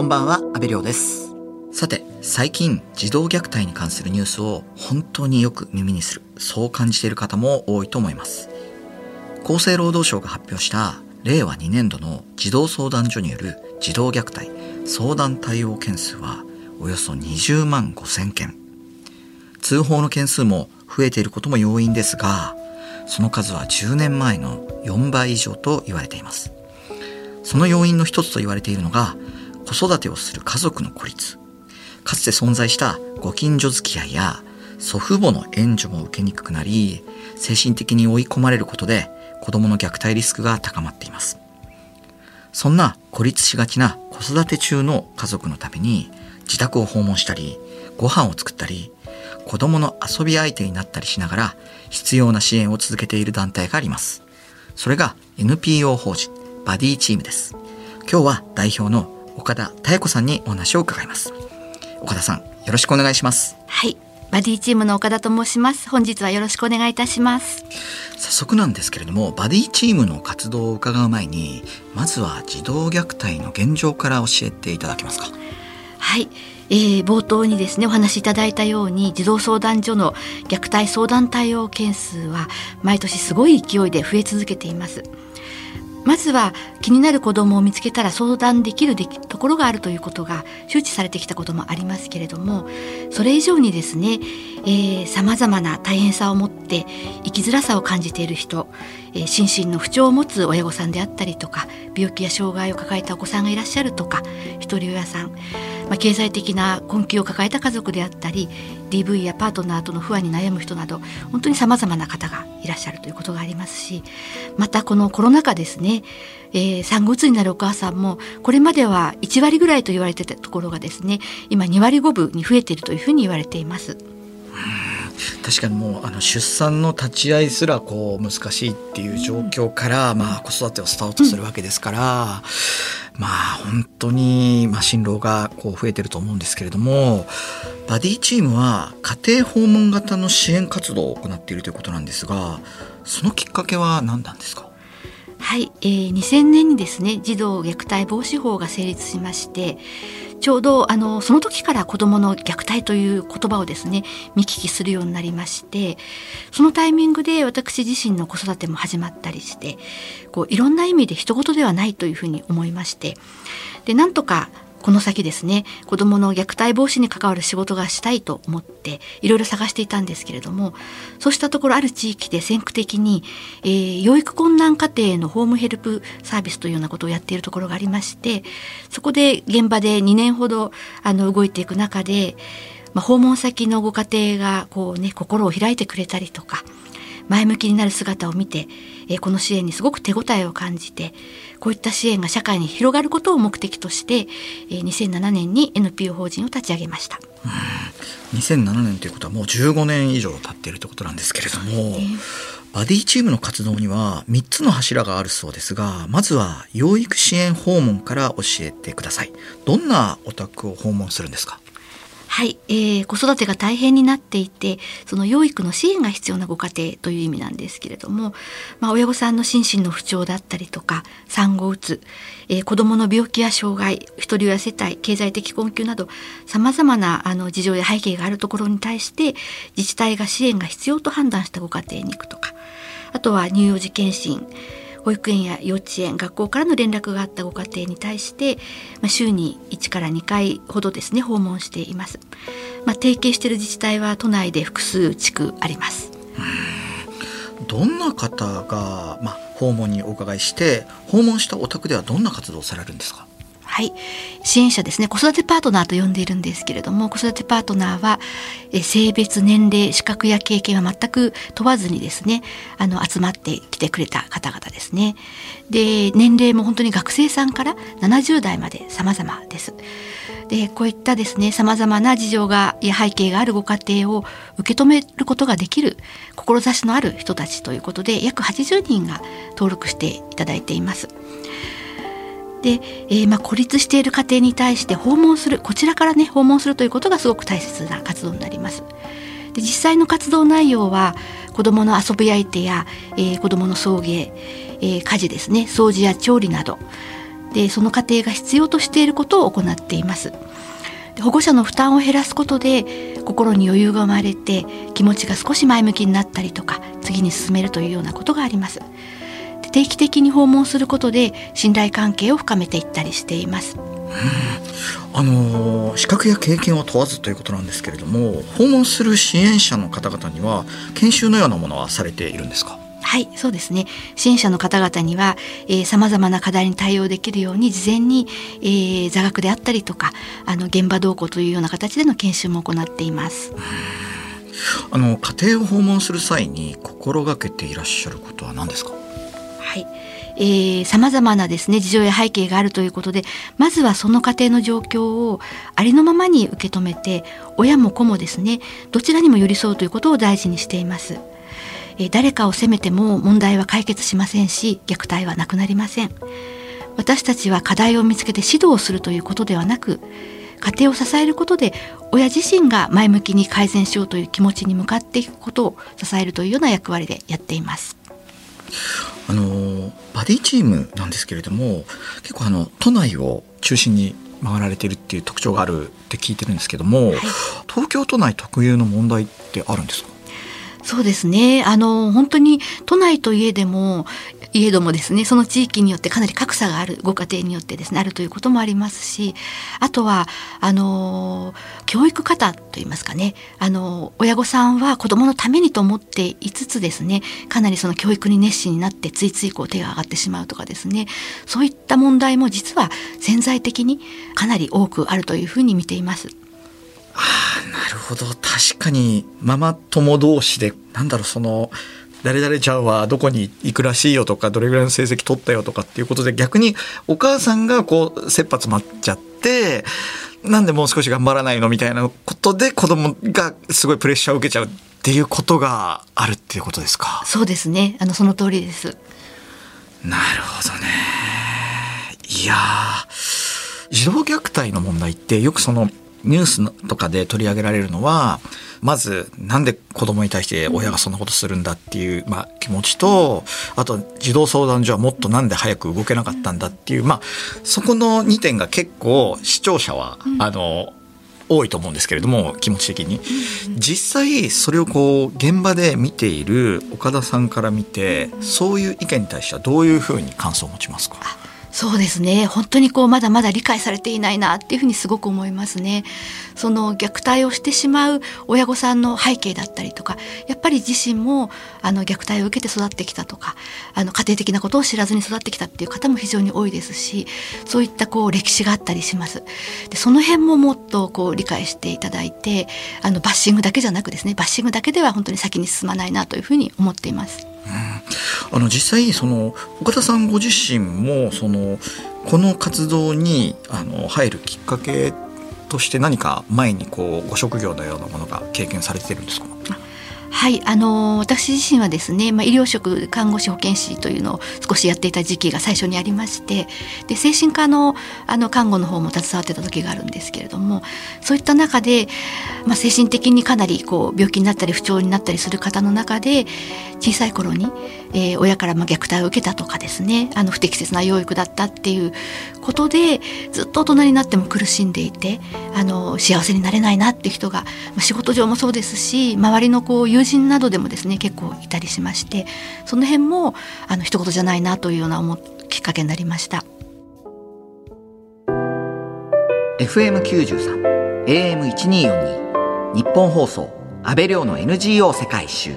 こんばんは、安部亮です。さて、最近、児童虐待に関するニュースを本当によく耳にする、そう感じている方も多いと思います。厚生労働省が発表した令和2年度の児童相談所による児童虐待相談対応件数はおよそ20万5千件。通報の件数も増えていることも要因ですが、その数は10年前の4倍以上と言われています。その要因の一つと言われているのが、子育てをする家族の孤立。かつて存在したご近所付き合いや祖父母の援助も受けにくくなり、精神的に追い込まれることで子供の虐待リスクが高まっています。そんな孤立しがちな子育て中の家族のために自宅を訪問したり、ご飯を作ったり、子供の遊び相手になったりしながら必要な支援を続けている団体があります。それが NPO 法人バディチームです。今日は代表の岡田妙子さんにお話を伺います。岡田さん、よろしくお願いします。はい。バディチームの岡田と申します。本日はよろしくお願いいたします。早速なんですけれども、バディチームの活動を伺う前に、まずは児童虐待の現状から教えていただけますか？はい。えー、冒頭にですねお話しいただいたように児童相談所の虐待相談対応件数は毎年すごい勢いで増え続けています。まずは気になる子どもを見つけたら相談できるところがあるということが周知されてきたこともありますけれどもそれ以上にですねさまざまな大変さを持って生きづらさを感じている人、えー、心身の不調を持つ親御さんであったりとか病気や障害を抱えたお子さんがいらっしゃるとかひとり親さん、まあ、経済的な困窮を抱えた家族であったり DV やパートナーとの不安に悩む人など本当にさまざまな方がいらっしゃるということがありますしまたこのコロナ禍ですね、えー、産後うつになるお母さんもこれまでは1割ぐらいと言われてたところがですね今2割5分に増えているというふうに言われています。確かにもうあの出産の立ち会いすらこう難しいっていう状況から、うん、まあ子育てをスタートするわけですから、うん、まあ本当にまあ辛労がこう増えてると思うんですけれどもバディチームは家庭訪問型の支援活動を行っているということなんですがそのきっかけは何なんですか？はい、えー、2000年にですね児童虐待防止法が成立しましてちょうどあのその時から子どもの虐待という言葉をですね見聞きするようになりましてそのタイミングで私自身の子育ても始まったりしてこういろんな意味で人事ではないというふうに思いましてでなんとかこの先ですね子どもの虐待防止に関わる仕事がしたいと思っていろいろ探していたんですけれどもそうしたところある地域で先駆的に、えー、養育困難家庭のホームヘルプサービスというようなことをやっているところがありましてそこで現場で2年ほどあの動いていく中で、まあ、訪問先のご家庭がこう、ね、心を開いてくれたりとか前向きになる姿を見て、えー、この支援にすごく手応えを感じてこういった支援が社会に広がることを目的として、えー、2007年に NPO 法人を立ち上げました。2007年ということはもう15年以上経っているということなんですけれども、バディチームの活動には3つの柱があるそうですがまずは養育支援訪問から教えてください。どんなお宅を訪問するんですか？はい、えー、子育てが大変になっていてその養育の支援が必要なご家庭という意味なんですけれども、まあ、親御さんの心身の不調だったりとか産後うつ、えー、子どもの病気や障害一人親世帯経済的困窮などさまざまなあの事情や背景があるところに対して自治体が支援が必要と判断したご家庭に行くとかあとは乳幼児検診保育園や幼稚園学校からの連絡があったご家庭に対して、まあ、週に1から2回ほどですね訪問しています、まあ、提携している自治体は都内で複数地区あります。どんな方が、まあ、訪問にお伺いして訪問したお宅ではどんな活動をされるんですか？はい。支援者ですね。子育てパートナーと呼んでいるんですけれども、子育てパートナーは、え性別、年齢、資格や経験は全く問わずにですね、あの、集まってきてくれた方々ですね。で、年齢も本当に学生さんから70代まで様々です。で、こういったですね、様々な事情が、や背景があるご家庭を受け止めることができる、志のある人たちということで、約80人が登録していただいています。で、えー、まあ孤立している家庭に対して訪問するこちらからね訪問するということがすごく大切な活動になります。で実際の活動内容は子どもの遊び相手や、えー、子どもの送迎、えー、家事ですね掃除や調理など。でその家庭が必要としていることを行っています。保護者の負担を減らすことで心に余裕が生まれて気持ちが少し前向きになったりとか次に進めるというようなことがあります。定期的に訪問することで信頼関係を深めていったりしていますあの資格や経験を問わずということなんですけれども訪問する支援者の方々には研修のようなものはされているんですか？はい、そうですね。支援者の方々には、えー、様々な課題に対応できるように事前に、えー、座学であったりとか、あの現場同行というような形での研修も行っています。あの家庭を訪問する際に心がけていらっしゃることは何ですか？はい。えー、様々なですね、事情や背景があるということで、まずはその家庭の状況をありのままに受け止めて、親も子もですね、どちらにも寄り添うということを大事にしています。えー、誰かを責めても問題は解決しませんし、虐待はなくなりません。私たちは課題を見つけて指導するということではなく、家庭を支えることで親自身が前向きに改善しようという気持ちに向かっていくことを支えるというような役割でやっています。あのバディチームなんですけれども結構あの都内を中心に回られてるっていう特徴があるって聞いてるんですけども、はい、東京都内特有の問題ってあるんですか？そうですね。あの、本当に都内といえでも、いえどもですね。その地域によってかなり格差があるご家庭によってですねあるということもありますしあとはあの教育方といいますかね。あの親御さんは子どものためにと思っていつつですねかなりその教育に熱心になってついついこう手が上がってしまうとかですね。そういった問題も実は潜在的にかなり多くあるというふうに見ています。あなるほど。確かにママ友同士でなんだろうその誰々ちゃんはどこに行くらしいよとかどれぐらいの成績取ったよとかっていうことで逆にお母さんがこう切羽詰まっちゃってなんでもう少し頑張らないのみたいなことで子供がすごいプレッシャーを受けちゃうっていうことがあるっていうことですか？そうですね。あのその通りです。なるほどね。いや児童虐待の問題ってよくそのニュースとかで取り上げられるのはまずなんで子供に対して親がそんなことするんだっていう、まあ、気持ちとあと児童相談所はもっとなんで早く動けなかったんだっていう、まあ、そこの2点が結構視聴者は、あの多いと思うんですけれども気持ち的に。実際それをこう現場で見ている岡田さんから見てそういう意見に対してはどういうふうに感想を持ちますか？そうですね本当にこうまだまだ理解されていないなっていうふうにすごく思いますね。その虐待をしてしまう親御さんの背景だったりとかやっぱり自身もあの虐待を受けて育ってきたとかあの家庭的なことを知らずに育ってきたっていう方も非常に多いですしそういったこう歴史があったりします。でその辺ももっとこう理解していただいてあのバッシングだけじゃなくですねバッシングだけでは本当に先に進まないなというふうに思っています。あの実際その岡田さんご自身もそのこの活動にあの入るきっかけとして何か前にこうご職業のようなものが経験されてるんですか？はい、あの私自身はですね、まあ、医療職看護師保健師というのを少しやっていた時期が最初にありましてで精神科のあの看護の方も携わってた時があるんですけれどもそういった中で、まあ、精神的にかなりこう病気になったり不調になったりする方の中で小さい頃に、えー、親からま虐待を受けたとかですねあの不適切な養育だったっていうことでずっと大人になっても苦しんでいてあの幸せになれないなっていう人が、まあ、仕事上もそうですし周りのこう友人などでもですね結構いたりしましてその辺もあの一言じゃないなというような思きっかけになりました。FM93 AM1242 日本放送安倍亮の NGO 世界一周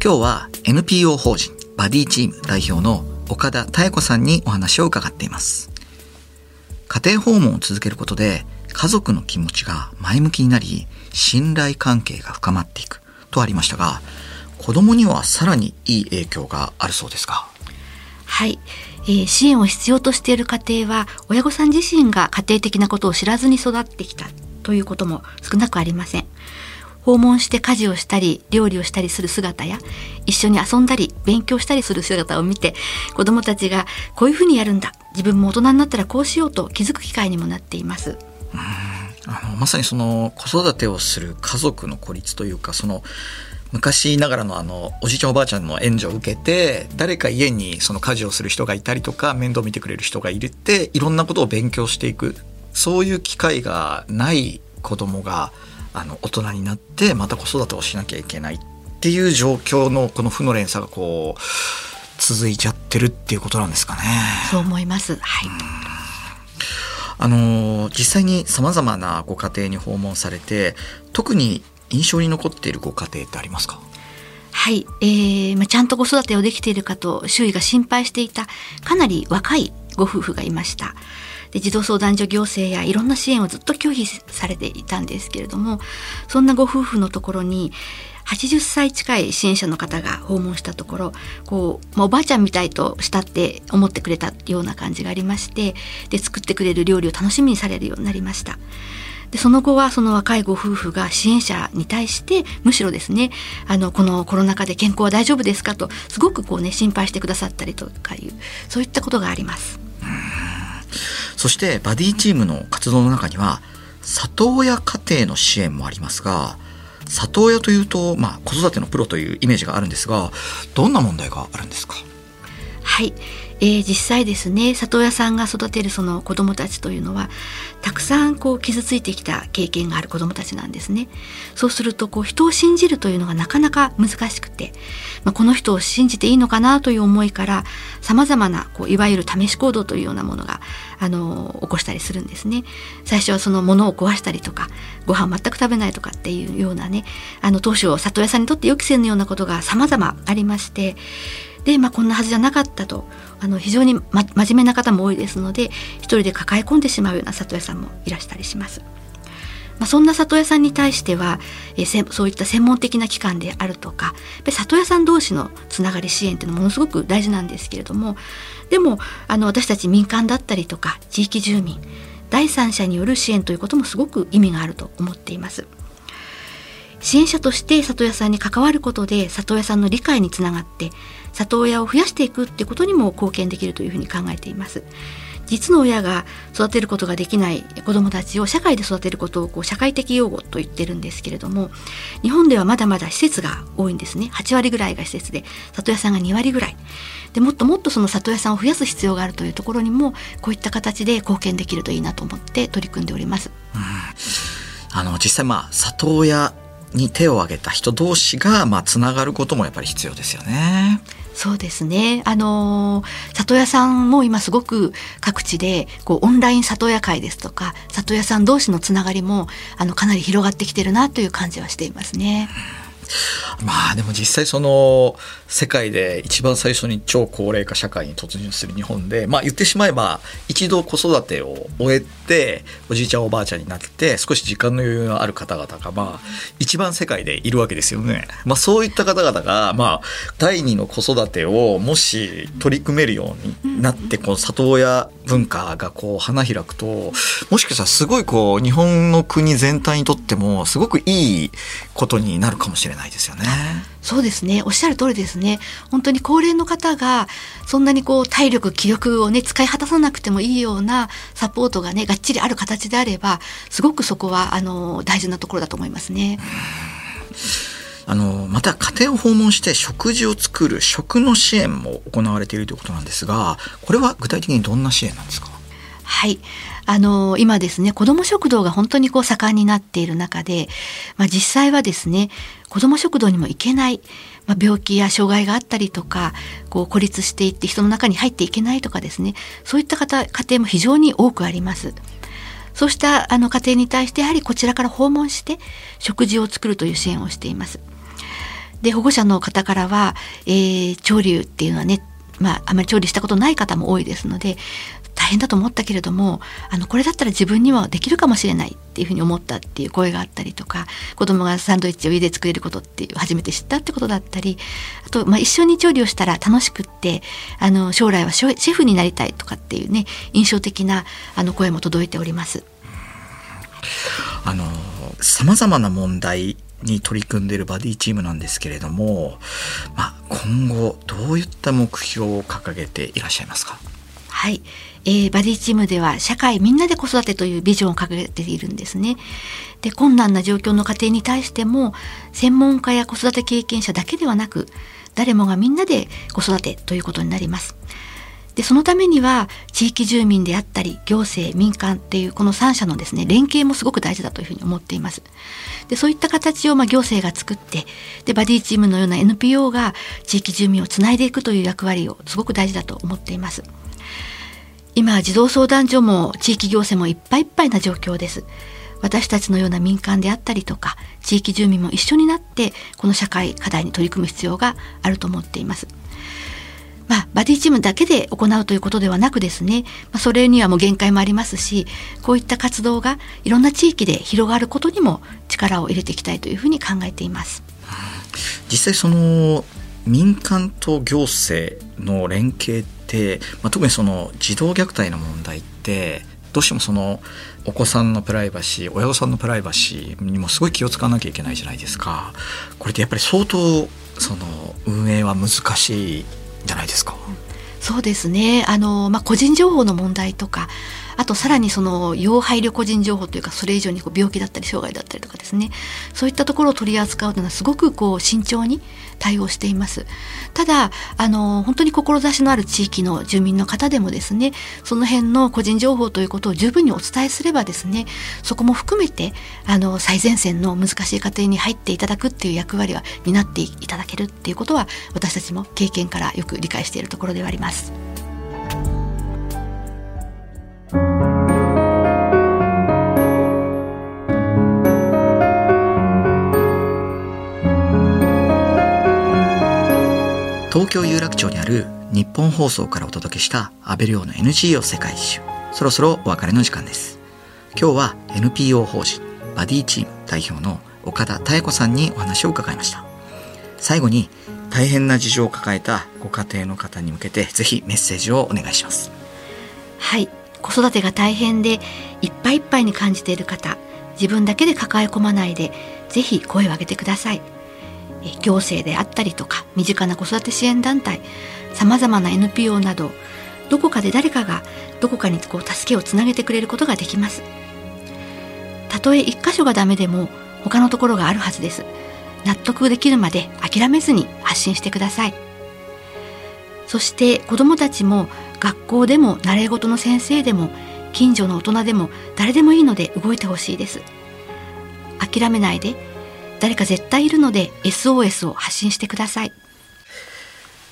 今日は NPO 法人バディチーム代表の岡田妙子さんにお話を伺っています家庭訪問を続けることで家族の気持ちが前向きになり信頼関係が深まっていくとありましたが子供にはさらにいい影響があるそうですがはい、えー、支援を必要としている家庭は親御さん自身が家庭的なことを知らずに育ってきたということも少なくありません。訪問して家事をしたり料理をしたりする姿や一緒に遊んだり勉強したりする姿を見て子どもたちがこういうふうにやるんだ。自分も大人になったらこうしようと気づく機会にもなっています。あのまさにその子育てをする家族の孤立というかその昔ながらのあのおじいちゃんおばあちゃんの援助を受けて誰か家にその家事をする人がいたりとか面倒見てくれる人がいるっていろんなことを勉強していくそういう機会がない子供があの大人になってまた子育てをしなきゃいけないっていう状況のこの負の連鎖がこう続いちゃってるっていうことなんですかね。そう思います。はい。あの実際にさまざまなご家庭に訪問されて特に印象に残っているご家庭ってありますか？はい、えーまあ、ちゃんと子育てをできているかと周囲が心配していたかなり若いご夫婦がいました。で児童相談所行政やいろんな支援をずっと拒否されていたんですけれどもそんなご夫婦のところに80歳近い支援者の方が訪問したところこう、まあ、おばあちゃんみたいとしたって思ってくれたような感じがありましてで作ってくれる料理を楽しみにされるようになりました。でその後はその若いご夫婦が支援者に対してむしろですねあのこのコロナ禍で健康は大丈夫ですかとすごくこうね心配してくださったりとかいうそういったことがあります。そしてバディチームの活動の中には里親家庭の支援もありますが里親というと、まあ、子育てのプロというイメージがあるんですがどんな問題があるんですか？はい、えー、実際ですね里親さんが育てるその子どもたちというのはたくさんこう傷ついてきた経験がある子どもたちなんですね。そうするとこう人を信じるというのがなかなか難しくて、まあ、この人を信じていいのかなという思いからさまざまなこういわゆる試し行動というようなものがあの起こしたりするんですね。最初はその物を壊したりとかご飯全く食べないとかっていうようなねあの当初里親さんにとって予期せぬようなことが様々ありましてで、まあ、こんなはずじゃなかったとあの非常に、ま、真面目な方も多いですので一人で抱え込んでしまうような里親さんもいらしたりします。まあ、そんな里親さんに対しては、えー、そういった専門的な機関であるとか里親さん同士のつながり支援っていうのものすごく大事なんですけれどもでもあの私たち民間だったりとか地域住民第三者による支援ということもすごく意味があると思っています。支援者として里親さんに関わることで里親さんの理解につながって里親を増やしていくってことにも貢献できるというふうに考えています。実の親が育てることができない子どもたちを社会で育てることをこう社会的養護と言ってるんですけれども日本ではまだまだ施設が多いんですね8割ぐらいが施設で里親さんが2割ぐらいでもっともっとその里親さんを増やす必要があるというところにもこういった形で貢献できるといいなと思って取り組んでおります。うん、あの実際まあ里親に手を挙げた人同士がまあつながることもやっぱり必要ですよね。そうですね。あの里親さんも今すごく各地でこうオンライン里親会ですとか里親さん同士のつながりもあのかなり広がってきてるなという感じはしていますね。まあでも実際その世界で一番最初に超高齢化社会に突入する日本でまあ言ってしまえば一度子育てを終えておじいちゃんおばあちゃんになって少し時間の余裕のある方々がまあ一番世界でいるわけですよね。まあそういった方々がまあ第二の子育てをもし取り組めるようになってこの里親文化がこう花開くともしかしたらすごいこう日本の国全体にとってもすごくいいことになるかもしれないですよね。そうですね。おっしゃる通りですね。本当に高齢の方がそんなにこう体力気力をね使い果たさなくてもいいようなサポートがねがっちりある形であればすごくそこはあの大事なところだと思いますね。あのまた家庭を訪問して食事を作る食の支援も行われているということなんですがこれは具体的にどんな支援なんですか？はいあの今ですね子ども食堂が本当にこう盛んになっている中で、まあ、実際はですね子ども食堂にも行けない、まあ、病気や障害があったりとかこう孤立していって人の中に入っていけないとかですねそういった方家庭も非常に多くあります。そうしたあの家庭に対してやはりこちらから訪問して食事を作るという支援をしています。で保護者の方からは、えー、調理っていうのはねまあ、あまり調理したことない方も多いですので大変だと思ったけれどもあのこれだったら自分にはできるかもしれないっていうふうに思ったっていう声があったりとか子供がサンドイッチを家で作れることっていう初めて知ったってことだったりあと、まあ、一緒に調理をしたら楽しくってあの将来はシェフになりたいとかっていうね印象的なあの声も届いております。あの様々な問題に取り組んでいるバディチームなんですけれども、まあ、今後どういった目標を掲げていらっしゃいますか？はい、えー、バディチームでは社会みんなで子育てというビジョンを掲げているんですね。で困難な状況の家庭に対しても専門家や子育て経験者だけではなく誰もがみんなで子育てということになります。でそのためには地域住民であったり行政民間っていうこの3者のですね連携もすごく大事だというふうに思っています。でそういった形をまあ行政が作ってでバディチームのような NPO が地域住民をつないでいくという役割をすごく大事だと思っています。今児童相談所も地域行政もいっぱいいっぱいな状況です。私たちのような民間であったりとか地域住民も一緒になってこの社会課題に取り組む必要があると思っています。まあ、バディチームだけで行うということではなくですね、まあ、それにはもう限界もありますしこういった活動がいろんな地域で広がることにも力を入れていきたいというふうに考えています。実際その民間と行政の連携って、まあ、特にその児童虐待の問題ってどうしてもそのお子さんのプライバシー親御さんのプライバシーにもすごい気を使わなきゃいけないじゃないですか。これってやっぱり相当その運営は難しいじゃないですか。そうですね。あの、まあ、個人情報の問題とかあとさらにその要配慮個人情報というかそれ以上にこう病気だったり障害だったりとかですねそういったところを取り扱うというのはすごくこう慎重に対応していますただあの本当に志のある地域の住民の方でもですねその辺の個人情報ということを十分にお伝えすればですねそこも含めてあの最前線の難しい家庭に入っていただくっていう役割は担っていただけるっていうことは私たちも経験からよく理解しているところではあります。東京有楽町にある日本放送からお届けした安倍亮の NGO 世界一周。そろそろお別れの時間です。今日は NPO 法人バディチーム代表の岡田妙子さんにお話を伺いました。最後に大変な事情を抱えたご家庭の方に向けてぜひメッセージをお願いします。はい。子育てが大変でいっぱいいっぱいに感じている方自分だけで抱え込まないでぜひ声を上げてください。行政であったりとか身近な子育て支援団体さまざまな NPO などどこかで誰かがどこかにこう助けをつなげてくれることができます。たとえ一箇所がダメでも他のところがあるはずです。納得できるまで諦めずに発信してください。そして子どもたちも学校でも習い事の先生でも近所の大人でも誰でもいいので動いてほしいです。諦めないで誰か絶対いるので SOS を発信してください。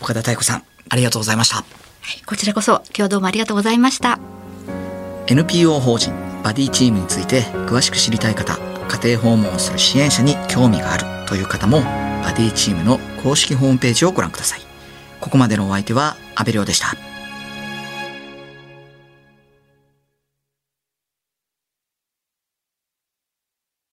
岡田妙子さんありがとうございました、はい、こちらこそ今日はどうもありがとうございました。NPO 法人バディチームについて詳しく知りたい方家庭訪問をする支援者に興味があるという方もバディチームの公式ホームページをご覧ください。ここまでのお相手は阿部亮でした